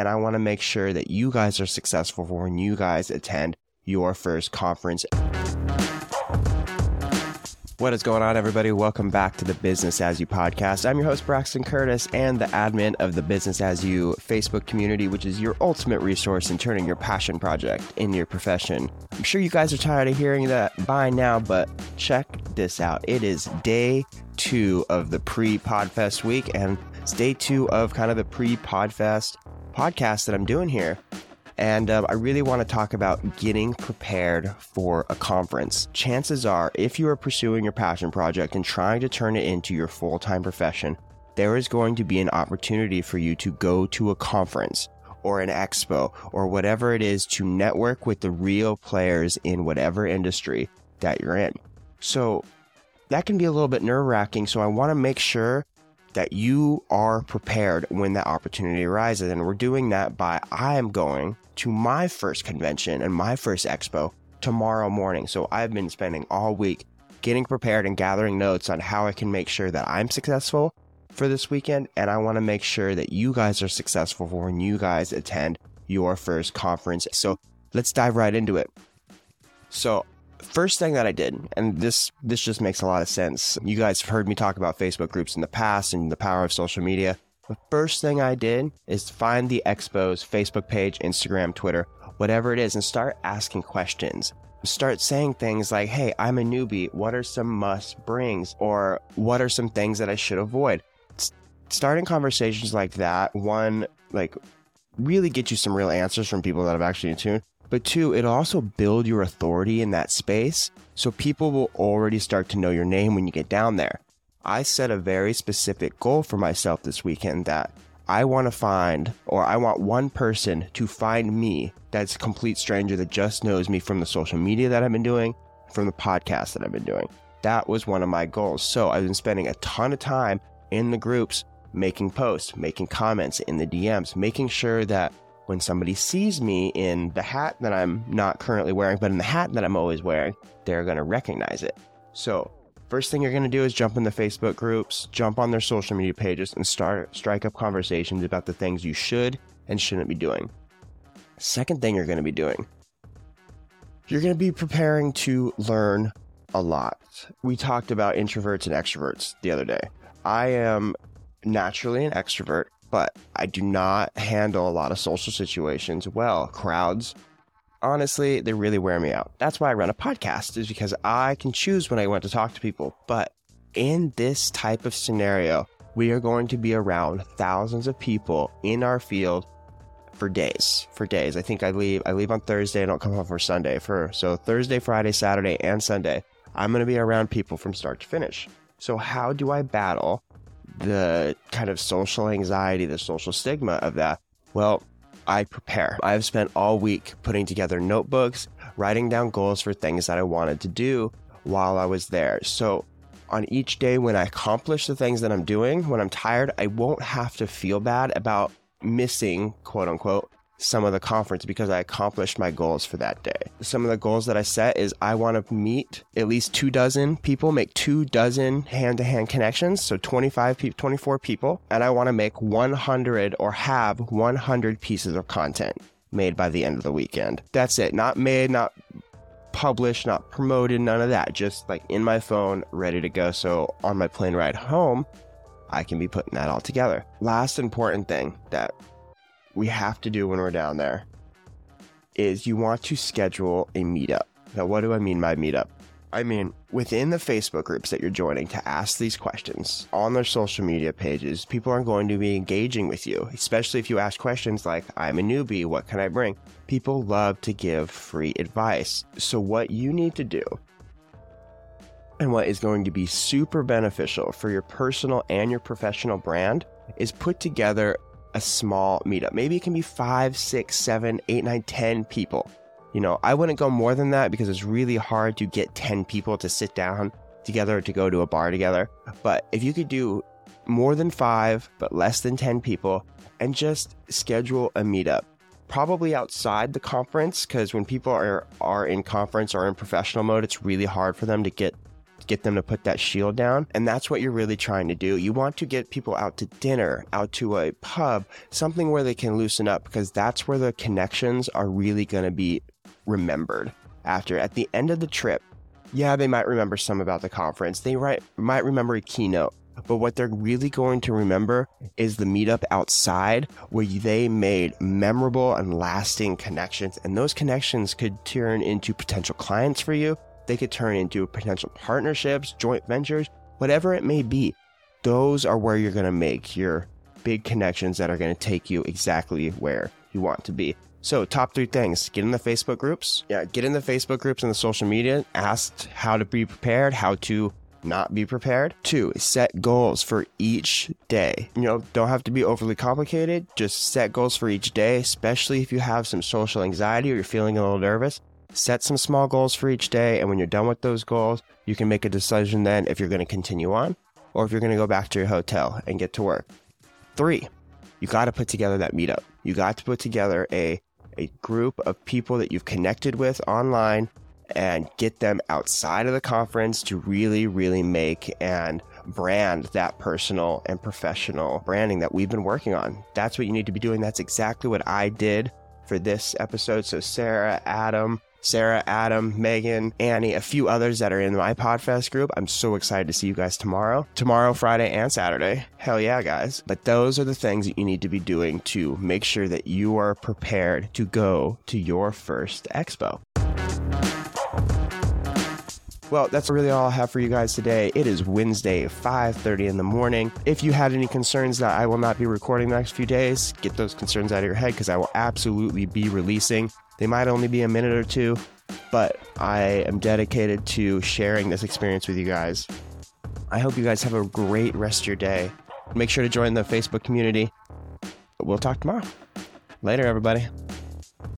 and I want to make sure that you guys are successful for when you guys attend your first conference. What is going on, everybody? Welcome back to the Business As You podcast. I'm your host, Braxton Curtis, and the admin of the Business As You Facebook community, which is your ultimate resource in turning your passion project into your profession. I'm sure you guys are tired of hearing that by now, but check this out. It is day two of the pre Podfest week, and it's day two of kind of the pre Podfest podcast that I'm doing here. And um, I really want to talk about getting prepared for a conference. Chances are, if you are pursuing your passion project and trying to turn it into your full time profession, there is going to be an opportunity for you to go to a conference or an expo or whatever it is to network with the real players in whatever industry that you're in. So that can be a little bit nerve wracking. So I want to make sure that you are prepared when that opportunity arises. And we're doing that by I am going to my first convention and my first expo tomorrow morning. So I've been spending all week getting prepared and gathering notes on how I can make sure that I'm successful for this weekend. And I want to make sure that you guys are successful for when you guys attend your first conference. So let's dive right into it. So first thing that I did, and this this just makes a lot of sense. You guys have heard me talk about Facebook groups in the past and the power of social media. The first thing I did is find the Expo's Facebook page, Instagram, Twitter, whatever it is, and start asking questions. Start saying things like, hey, I'm a newbie. What are some must brings? Or what are some things that I should avoid? S- starting conversations like that, one, like, really get you some real answers from people that have actually tuned. But two, it'll also build your authority in that space. So people will already start to know your name when you get down there. I set a very specific goal for myself this weekend that I want to find, or I want one person to find me that's a complete stranger that just knows me from the social media that I've been doing, from the podcast that I've been doing. That was one of my goals. So I've been spending a ton of time in the groups, making posts, making comments in the DMs, making sure that when somebody sees me in the hat that I'm not currently wearing, but in the hat that I'm always wearing, they're going to recognize it. So, first thing you're going to do is jump in the Facebook groups, jump on their social media pages, and start strike up conversations about the things you should and shouldn't be doing. Second thing you're going to be doing, you're going to be preparing to learn a lot. We talked about introverts and extroverts the other day. I am naturally an extrovert but I do not handle a lot of social situations well. Crowds, honestly, they really wear me out. That's why I run a podcast, is because I can choose when I want to talk to people. But in this type of scenario, we are going to be around thousands of people in our field for days. For days. I think I leave I leave on Thursday and don't come home for Sunday. For so Thursday, Friday, Saturday, and Sunday, I'm gonna be around people from start to finish. So how do I battle the kind of social anxiety, the social stigma of that? Well, I prepare. I've spent all week putting together notebooks, writing down goals for things that I wanted to do while I was there. So on each day when I accomplish the things that I'm doing, when I'm tired, I won't have to feel bad about missing, quote unquote, some of the conference because I accomplished my goals for that day. Some of the goals that I set is I want to meet at least two dozen people, make two dozen hand to hand connections. So 25 people, 24 people. And I want to make 100 or have 100 pieces of content made by the end of the weekend. That's it. Not made, not published, not promoted, none of that. Just like in my phone, ready to go. So on my plane ride home, I can be putting that all together. Last important thing that we have to do when we're down there is you want to schedule a meetup. Now, what do I mean by meetup? I mean, within the Facebook groups that you're joining to ask these questions on their social media pages, people are going to be engaging with you, especially if you ask questions like, I'm a newbie, what can I bring? People love to give free advice. So, what you need to do, and what is going to be super beneficial for your personal and your professional brand, is put together a small meetup. Maybe it can be five, six, seven, eight, nine, ten people. You know, I wouldn't go more than that because it's really hard to get 10 people to sit down together to go to a bar together. But if you could do more than five, but less than 10 people, and just schedule a meetup, probably outside the conference, because when people are, are in conference or in professional mode, it's really hard for them to get get them to put that shield down. And that's what you're really trying to do. You want to get people out to dinner, out to a pub, something where they can loosen up because that's where the connections are really going to be remembered after. At the end of the trip, yeah, they might remember some about the conference. They might, might remember a keynote. But what they're really going to remember is the meetup outside where they made memorable and lasting connections. And those connections could turn into potential clients for you. They could turn into potential partnerships, joint ventures, whatever it may be. Those are where you're going to make your big connections that are going to take you exactly where you want to be. So, top three things get in the Facebook groups. Yeah, get in the Facebook groups and the social media. Ask how to be prepared, how to not be prepared. Two, set goals for each day. You know, don't have to be overly complicated. Just set goals for each day, especially if you have some social anxiety or you're feeling a little nervous. Set some small goals for each day. And when you're done with those goals, you can make a decision then if you're going to continue on or if you're going to go back to your hotel and get to work. Three, you got to put together that meetup. You got to put together a a group of people that you've connected with online and get them outside of the conference to really, really make and brand that personal and professional branding that we've been working on. That's what you need to be doing. That's exactly what I did for this episode. So, Sarah, Adam, Sarah, Adam, Megan, Annie, a few others that are in my Podfest group. I'm so excited to see you guys tomorrow. Tomorrow, Friday, and Saturday. Hell yeah, guys. But those are the things that you need to be doing to make sure that you are prepared to go to your first expo. Well, that's really all I have for you guys today. It is Wednesday, 5:30 in the morning. If you had any concerns that I will not be recording the next few days, get those concerns out of your head because I will absolutely be releasing. They might only be a minute or two, but I am dedicated to sharing this experience with you guys. I hope you guys have a great rest of your day. Make sure to join the Facebook community. We'll talk tomorrow. Later, everybody.